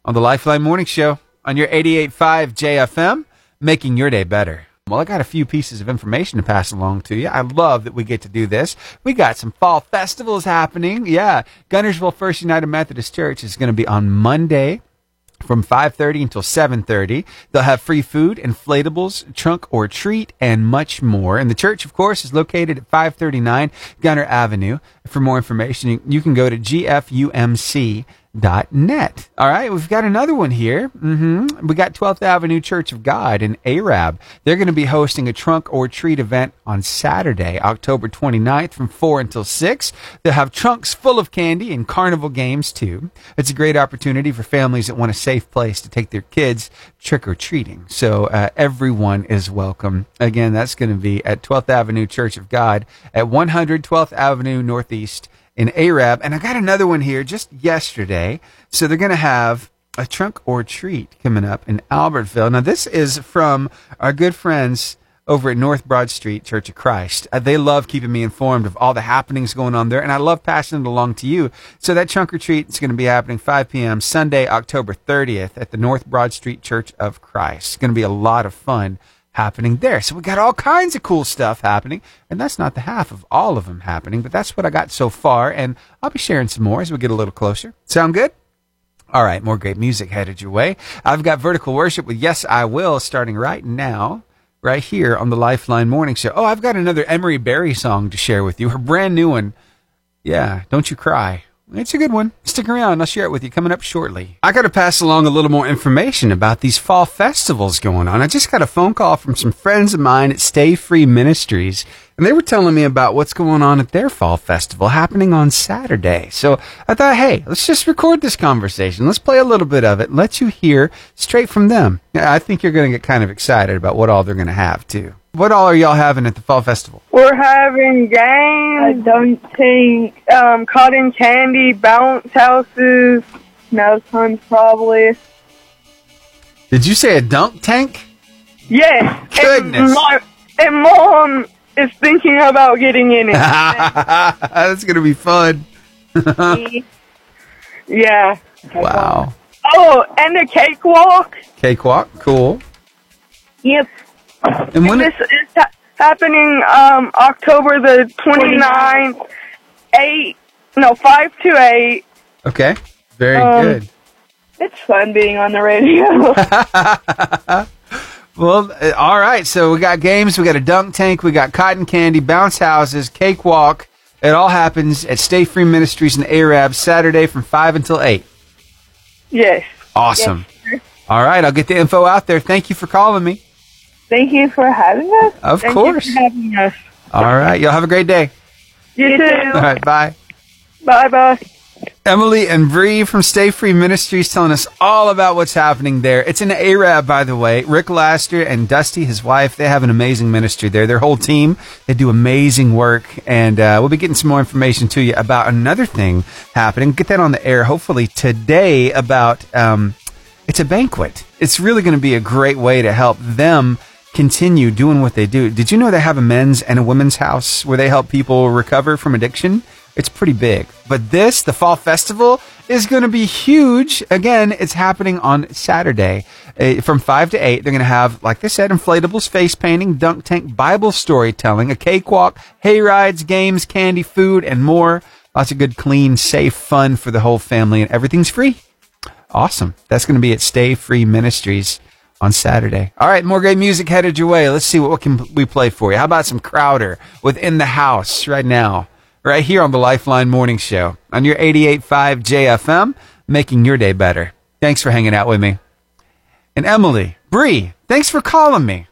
on the Lifeline Morning Show on your 88.5 JFM, making your day better. Well, I got a few pieces of information to pass along to you. I love that we get to do this. We got some fall festivals happening. Yeah, Guntersville First United Methodist Church is going to be on Monday, from 5.30 until 7.30 they'll have free food inflatables trunk or treat and much more. And the church of course is located at 539 Gunter avenue. For more information you can go to gfumc dot net. All right, we've got another one here. Mm-hmm. We got 12th Avenue Church of God in Arab. They're going to be hosting a trunk or treat event on Saturday, October 29th from 4 until 6. They'll have trunks full of candy and carnival games too. It's a great opportunity for families that want a safe place to take their kids trick or treating. So uh, everyone is welcome. Again, that's going to be at 12th Avenue Church of God at 100 12th Avenue Northeast in Arab. And I got another one here just yesterday. So they're going to have a trunk or treat coming up in Albertville. Now, this is from our good friends over at North Broad Street Church of Christ. Uh, they love keeping me informed of all the happenings going on there, and I love passing it along to you. So that trunk or treat is going to be happening 5 p.m. Sunday, October 30th at the North Broad Street Church of Christ. It's going to be a lot of fun happening there. So we got all kinds of cool stuff happening, and that's not the half of all of them happening, but that's what I got so far, and I'll be sharing some more as we get a little closer. Sound good? All right, more great music headed your way. I've got vertical worship with Yes I Will starting right now, right here on the Lifeline Morning Show. Oh, I've got another Emery Berry song to share with you, her brand new one. Yeah, Don't You Cry. It's a good one. Stick around. I'll share it with you coming up shortly. I got to pass along a little more information about these fall festivals going on. I just got a phone call from some friends of mine at Stay Free Ministries, and they were telling me about what's going on at their fall festival happening on Saturday. So I thought, hey, let's just record this conversation. Let's play a little bit of it. Let you hear straight from them. I think you're going to get kind of excited about what all they're going to have, too. What all are y'all having at the fall festival? We're having games, dunking, um, cotton candy, bounce houses, snow tons probably. Did you say a dunk tank? Yes. Goodness. And, my, and mom is thinking about getting in it. *laughs* That's going to be fun. *laughs* yeah. Wow. Oh, and a cakewalk. Cakewalk, cool. Yep. And when this is ha- happening um, October the 29th, 8, no, 5 to 8. Okay, very Um, good. It's fun being on the radio. *laughs* Well, uh, all right. So we got games, we got a dunk tank, we got cotton candy, bounce houses, cakewalk. It all happens at Stay Free Ministries in Arab Saturday from five until eight. yes. Awesome. All right, I'll get the info out there. Thank you for calling me. Thank you for having us. Of Thank course. You for having us. All right, y'all have a great day. You, All too. right, bye. Bye bye. Emily and Bree from Stay Free Ministries telling us all about what's happening there. It's an Arab, by the way. Rick Laster and Dusty, his wife, they have an amazing ministry there. Their whole team, they do amazing work. And uh, we'll be getting some more information to you about another thing happening. Get that on the air, hopefully today, about um, it's a banquet. It's really going to be a great way to help them continue doing what they do. Did you know they have a men's and a women's house where they help people recover from addiction? It's pretty big. But this, the fall festival, is going to be huge. Again, it's happening on Saturday uh, from 5 to 8. They're going to have, like I said, inflatables, face painting, dunk tank, Bible storytelling, a cakewalk, hay rides, games, candy, food, and more. Lots of good, clean, safe fun for the whole family, and everything's free. Awesome. That's going to be at Stay Free Ministries on Saturday. All right, more great music headed your way. Let's see what, what can we play for you. How about some Crowder within the house right now? right here on the Lifeline Morning Show on your 88.5 JFM, making your day better. Thanks for hanging out with me. And Emily, Bree, thanks for calling me.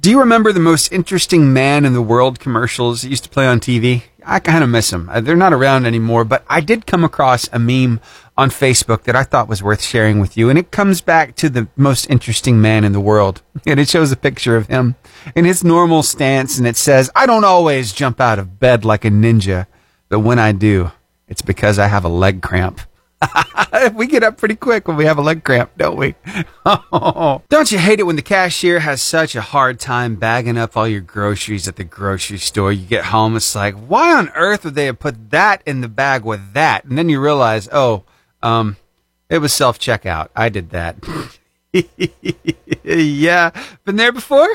Do you remember the most interesting man in the world commercials that used to play on TV? I kind of miss them. Uh, they're not around anymore, but I did come across a meme on Facebook that I thought was worth sharing with you. And it comes back to the most interesting man in the world. *laughs* And it shows a picture of him in his normal stance. And it says, I don't always jump out of bed like a ninja, but when I do, it's because I have a leg cramp. *laughs* we get up pretty quick when we have a leg cramp, don't we? *laughs* don't you hate it when the cashier has such a hard time bagging up all your groceries at the grocery store? You get home, it's like, why on earth would they have put that in the bag with that? And then you realize, oh, um, it was self checkout. I did that. *laughs* yeah, been there before?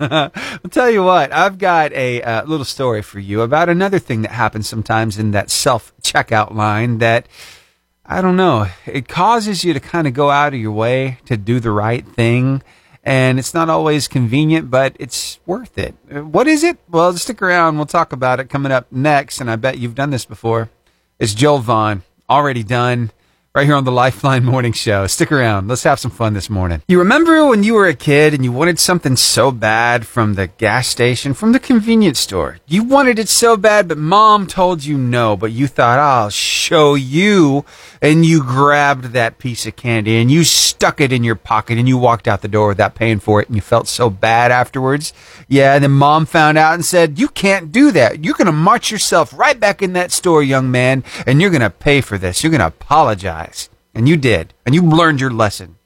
I'll tell you what, I've got a uh, little story for you about another thing that happens sometimes in that self checkout line that I don't know, it causes you to kind of go out of your way to do the right thing. And it's not always convenient, but it's worth it. Uh, what is it? Well, stick around. We'll talk about it coming up next. And I bet you've done this before. It's Joel Vaughn already done right here on the Lifeline Morning Show. Stick around. Let's have some fun this morning. You remember when you were a kid and you wanted something so bad from the gas station, from the convenience store? You wanted it so bad, but mom told you no, but you thought, I'll show you. And you grabbed that piece of candy and you stuck it in your pocket and you walked out the door without paying for it and you felt so bad afterwards. Yeah, and then mom found out and said, You can't do that. You're going to march yourself right back in that store, young man, and you're going to pay for this. You're going to apologize. And you did. And you learned your lesson.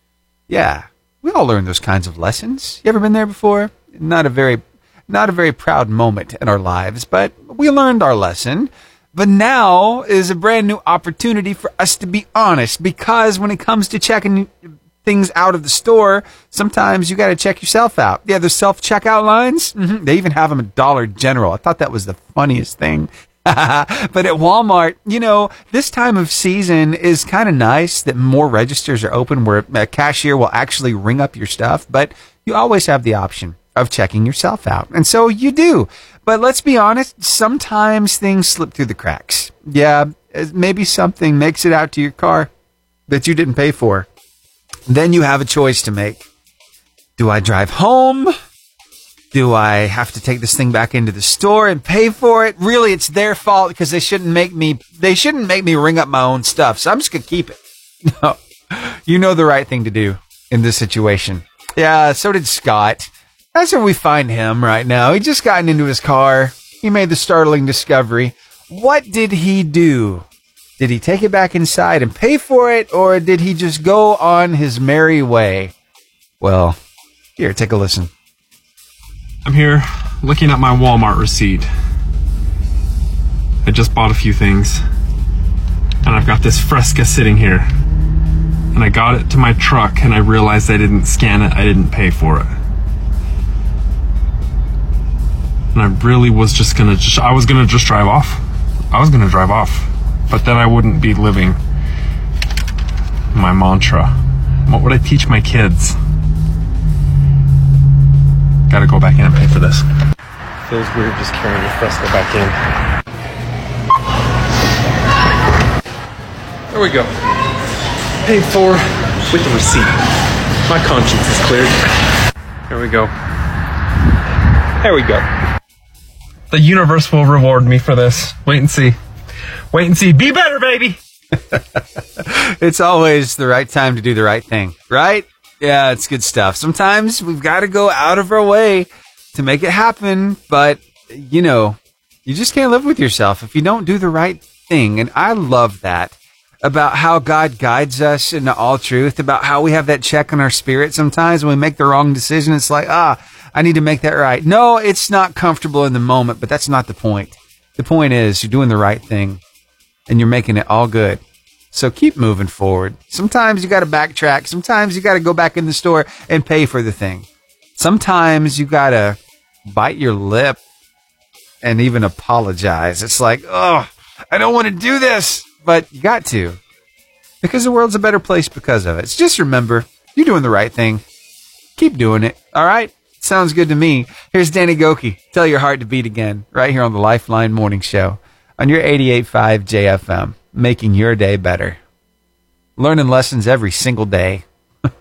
Yeah, we all learn those kinds of lessons. You ever been there before? Not a very not a very proud moment in our lives, but we learned our lesson. But now is a brand new opportunity for us to be honest because when it comes to checking things out of the store, sometimes you got to check yourself out. Yeah, the self checkout lines, mm-hmm. they even have them at Dollar General. I thought that was the funniest thing. *laughs* but at Walmart, you know, this time of season is kind of nice that more registers are open where a cashier will actually ring up your stuff, but you always have the option of checking yourself out. And so you do. But let's be honest, sometimes things slip through the cracks. Yeah, maybe something makes it out to your car that you didn't pay for. Then you have a choice to make. Do I drive home? Do I have to take this thing back into the store and pay for it? Really, it's their fault because they shouldn't make me, they shouldn't make me ring up my own stuff. So I'm just going to keep it. *laughs* No, you know the right thing to do in this situation. Yeah, so did Scott. That's where we find him right now. He just gotten into his car. He made the startling discovery. What did he do? Did he take it back inside and pay for it, or did he just go on his merry way? Well, here, take a listen. I'm here looking at my Walmart receipt. I just bought a few things. And I've got this Fresca sitting here. And I got it to my truck and I realized I didn't scan it, I didn't pay for it. and I really was just gonna just I was gonna just drive off. I was gonna drive off, but then I wouldn't be living my mantra. What would I teach my kids? Gotta go back in and pay for this. Feels weird just carrying the Fresca back in. There we go. Paid for with the receipt. My conscience is cleared. There we go. There we go. The universe will reward me for this. Wait and see. Wait and see. Be better, baby. *laughs* it's always the right time to do the right thing, right? Yeah, it's good stuff. Sometimes we've got to go out of our way to make it happen, but you know, you just can't live with yourself if you don't do the right thing. And I love that. about how God guides us into all truth, about how we have that check on our spirit sometimes when we make the wrong decision. It's like, ah, I need to make that right. No, it's not comfortable in the moment, but that's not the point. The point is you're doing the right thing and you're making it all good. So keep moving forward. Sometimes you got to backtrack. Sometimes you got to go back in the store and pay for the thing. Sometimes you got to bite your lip and even apologize. It's like, oh, I don't want to do this, but you got to because the world's a better place because of it. So just remember, you're doing the right thing. Keep doing it. All right. Sounds good to me. Here's Danny Gokey. Tell your heart to beat again right here on the Lifeline Morning Show on your 88.5 JFM, making your day better. Learning lessons every single day. *laughs*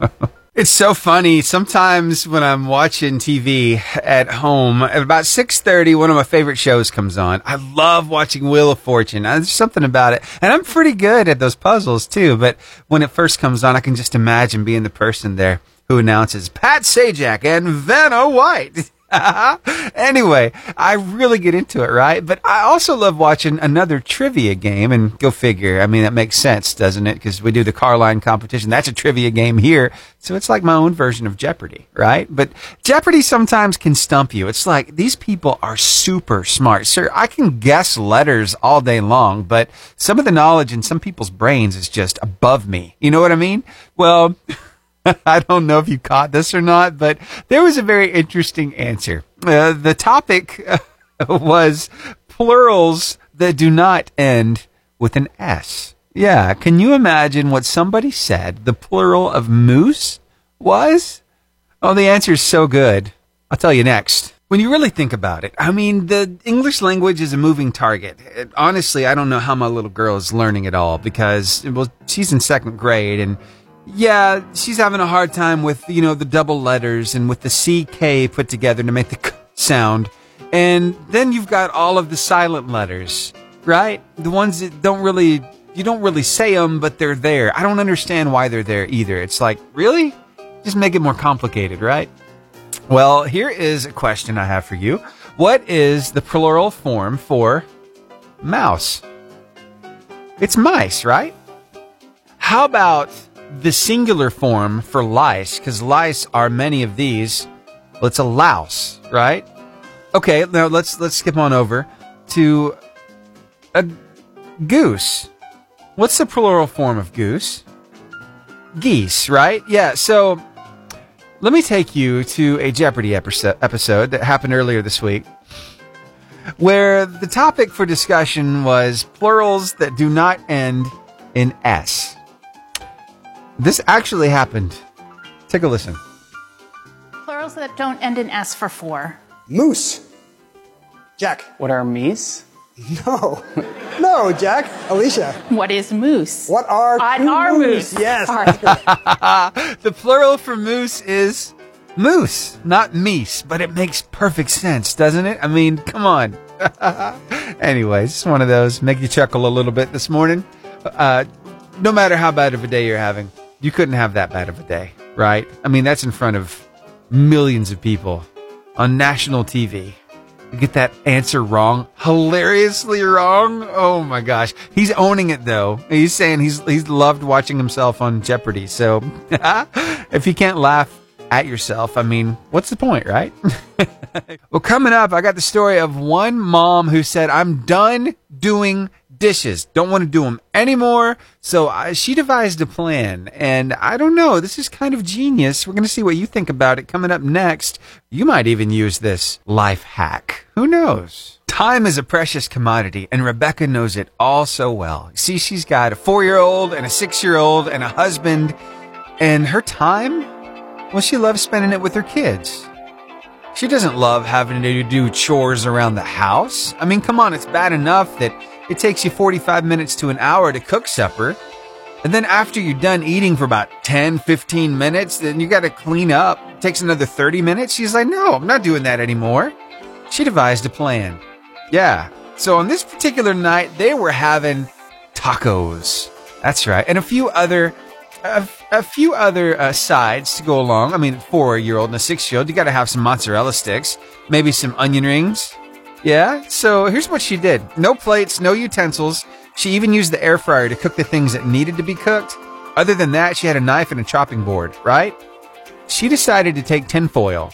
It's so funny. Sometimes when I'm watching TV at home, at about 6.30, one of my favorite shows comes on. I love watching Wheel of Fortune. Uh, There's something about it. And I'm pretty good at those puzzles too. But when it first comes on, I can just imagine being the person there who announces Pat Sajak and Vanna White. *laughs* *laughs* anyway, I really get into it, right? But I also love watching another trivia game, and go figure. I mean, that makes sense, doesn't it? Because we do the car line competition. That's a trivia game here. So it's like my own version of Jeopardy, right? But Jeopardy sometimes can stump you. It's like these people are super smart. Sir, I can guess letters all day long, but some of the knowledge in some people's brains is just above me. You know what I mean? Well, *laughs* *laughs* I don't know if you caught this or not, but there was a very interesting answer. Uh, the topic *laughs* was plurals that do not end with an S. Yeah, can you imagine what somebody said the plural of moose was? Oh, the answer is so good. I'll tell you next. When you really think about it, I mean, the English language is a moving target. It- honestly, I don't know how my little girl is learning it all because, well, she's in second grade and yeah, she's having a hard time with, you know, the double letters and with the CK put together to make the k sound. And then you've got all of the silent letters, right? The ones that don't really, you don't really say them, but they're there. I don't understand why they're there either. It's like, really? Just make it more complicated, right? Well, here is a question I have for you. What is the plural form for mouse? It's mice, right? How about the singular form for lice? Because lice are many of these. Well, it's a louse, right? Okay, now let's let's skip on over to a goose. What's the plural form of goose? Geese, right? Yeah. So let me take you to a Jeopardy episode, episode that happened earlier this week, where the topic for discussion was plurals that do not end in S. This actually happened. Take a listen. Plurals that don't end in S for four. Moose. Jack. What are meese? No. No, Jack. Alicia. What is moose? What are On two our moose. Yes. *laughs* The plural for moose is moose, not meese, but it makes perfect sense, doesn't it? I mean, come on. *laughs* Anyways, it's one of those make you chuckle a little bit this morning. Uh, no matter how bad of a day you're having, you couldn't have that bad of a day, right? I mean, that's in front of millions of people on national TV. You get that answer wrong, hilariously wrong. Oh my gosh, he's owning it though. He's saying he's he's loved watching himself on Jeopardy. So *laughs* if you can't laugh at yourself, I mean, what's the point, right? *laughs* well, coming up, I got the story of one mom who said, "I'm done doing." Dishes don't want to do them anymore, so I, she devised a plan, and I don't know. This is kind of genius. We're going to see what you think about it coming up next. You might even use this life hack. Who knows? Time is a precious commodity, and Rebecca knows it all so well. See, she's got a four year old and a six year old and a husband, and her time, well, she loves spending it with her kids. She doesn't love having to do chores around the house. I mean, come on, it's bad enough that it takes you 45 minutes to an hour to cook supper. And then after you're done eating for about 10, 15 minutes, then you got to clean up. It takes another 30 minutes. She's like, no, I'm not doing that anymore. She devised a plan. Yeah. So on this particular night, they were having tacos. That's right. And a few other, a, a few other uh, sides to go along. I mean, four year old and a six year old, you got to have some mozzarella sticks, maybe some onion rings. Yeah. So here's what she did. No plates, no utensils. She even used the air fryer to cook the things that needed to be cooked. Other than that, she had a knife and a chopping board, right? She decided to take tinfoil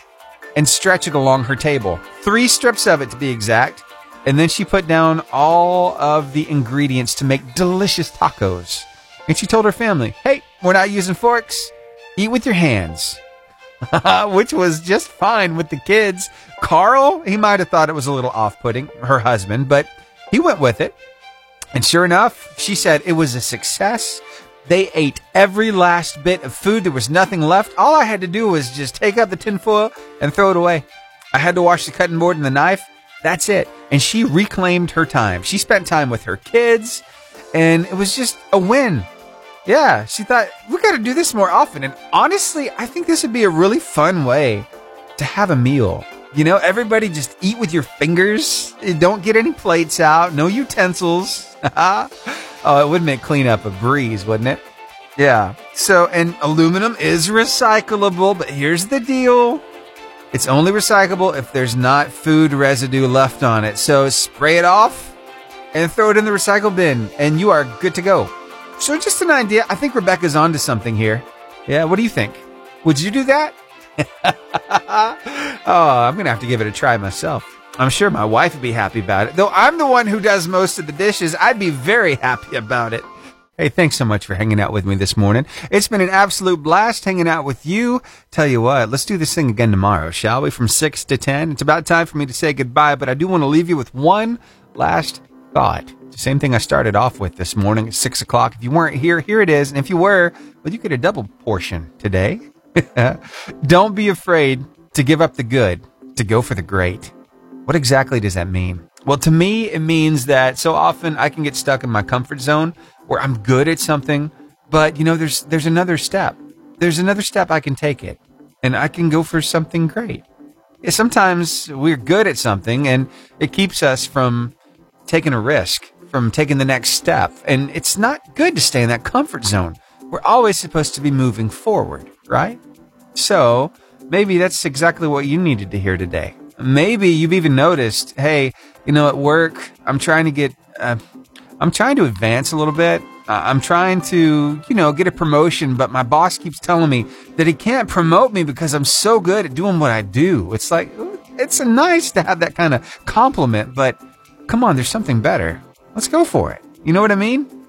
and stretch it along her table, three strips of it to be exact. And then she put down all of the ingredients to make delicious tacos. And she told her family, hey, we're not using forks. Eat with your hands. *laughs* Which was just fine with the kids. Carl, he might have thought it was a little off putting, her husband, but he went with it. And sure enough, she said it was a success. They ate every last bit of food. There was nothing left. All I had to do was just take out the tinfoil and throw it away. I had to wash the cutting board and the knife. That's it. And she reclaimed her time. She spent time with her kids, and it was just a win. Yeah, she thought, we got to do this more often. And honestly, I think this would be a really fun way to have a meal. You know, everybody just eat with your fingers. Don't get any plates out, no utensils. *laughs* oh, it would make cleanup a breeze, wouldn't it? Yeah. So, and aluminum is recyclable, but here's the deal. It's only recyclable if there's not food residue left on it. So spray it off and throw it in the recycle bin and you are good to go. So just an idea. I think Rebecca's onto something here. Yeah, what do you think? Would you do that? *laughs* oh, I'm going to have to give it a try myself. I'm sure my wife would be happy about it. Though I'm the one who does most of the dishes, I'd be very *laughs* happy about it. Hey, thanks so much for hanging out with me this morning. It's been an absolute blast hanging out with you. Tell you what, let's do this thing again tomorrow, shall we? From 6 to 10. It's about time for me to say goodbye, but I do want to leave you with one last thought. Same thing I started off with this morning at 6 o'clock. If you weren't here, here it is. And if you were, well, you get a double portion today. *laughs* Don't be afraid to give up the good, to go for the great. What exactly does that mean? Well, to me, it means that so often I can get stuck in my comfort zone where I'm good at something, but you know, there's, there's another step. There's another step I can take it and I can go for something great. Sometimes we're good at something and it keeps us from taking a risk, from taking the next step. And it's not good to stay in that comfort zone. We're always supposed to be moving forward, right? So maybe that's exactly what you needed to hear today. Maybe you've even noticed, hey, you know, at work, I'm trying to get, uh, I'm trying to advance a little bit. Uh, I'm trying to, you know, get a promotion, but my boss keeps telling me that he can't promote me because I'm so good at doing what I do. It's like, it's nice to have that kind of compliment, but come on, there's something better. Let's go for it. You know what I mean?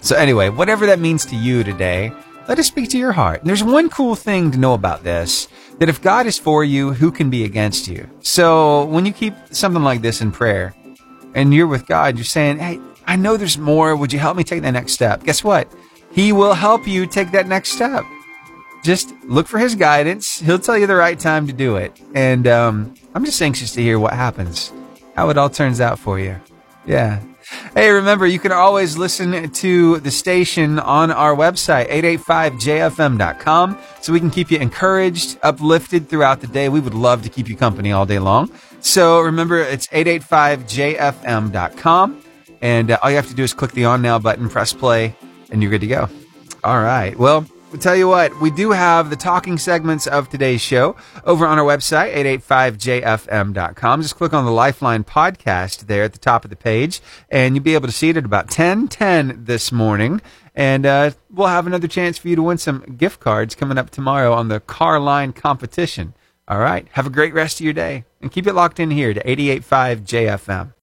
So anyway, whatever that means to you today, let it speak to your heart. And There's one cool thing to know about this that if God is for you, who can be against you? So when you keep something like this in prayer and you're with God, you're saying, Hey, I know there's more. Would you help me take that next step? Guess what? He will help you take that next step. Just look for his guidance. He'll tell you the right time to do it. And um, I'm just anxious to hear what happens, how it all turns out for you. Yeah. Hey, remember, you can always listen to the station on our website, 885jfm.com, so we can keep you encouraged, uplifted throughout the day. We would love to keep you company all day long. So remember, it's 885jfm.com, and uh, all you have to do is click the on now button, press play, and you're good to go. All right. Well, Tell you what, we do have the talking segments of today's show over on our website, 885jfm.com. Just click on the Lifeline podcast there at the top of the page, and you'll be able to see it at about 1010 this morning. And uh, we'll have another chance for you to win some gift cards coming up tomorrow on the car line competition. All right. Have a great rest of your day, and keep it locked in here to 885 JFM.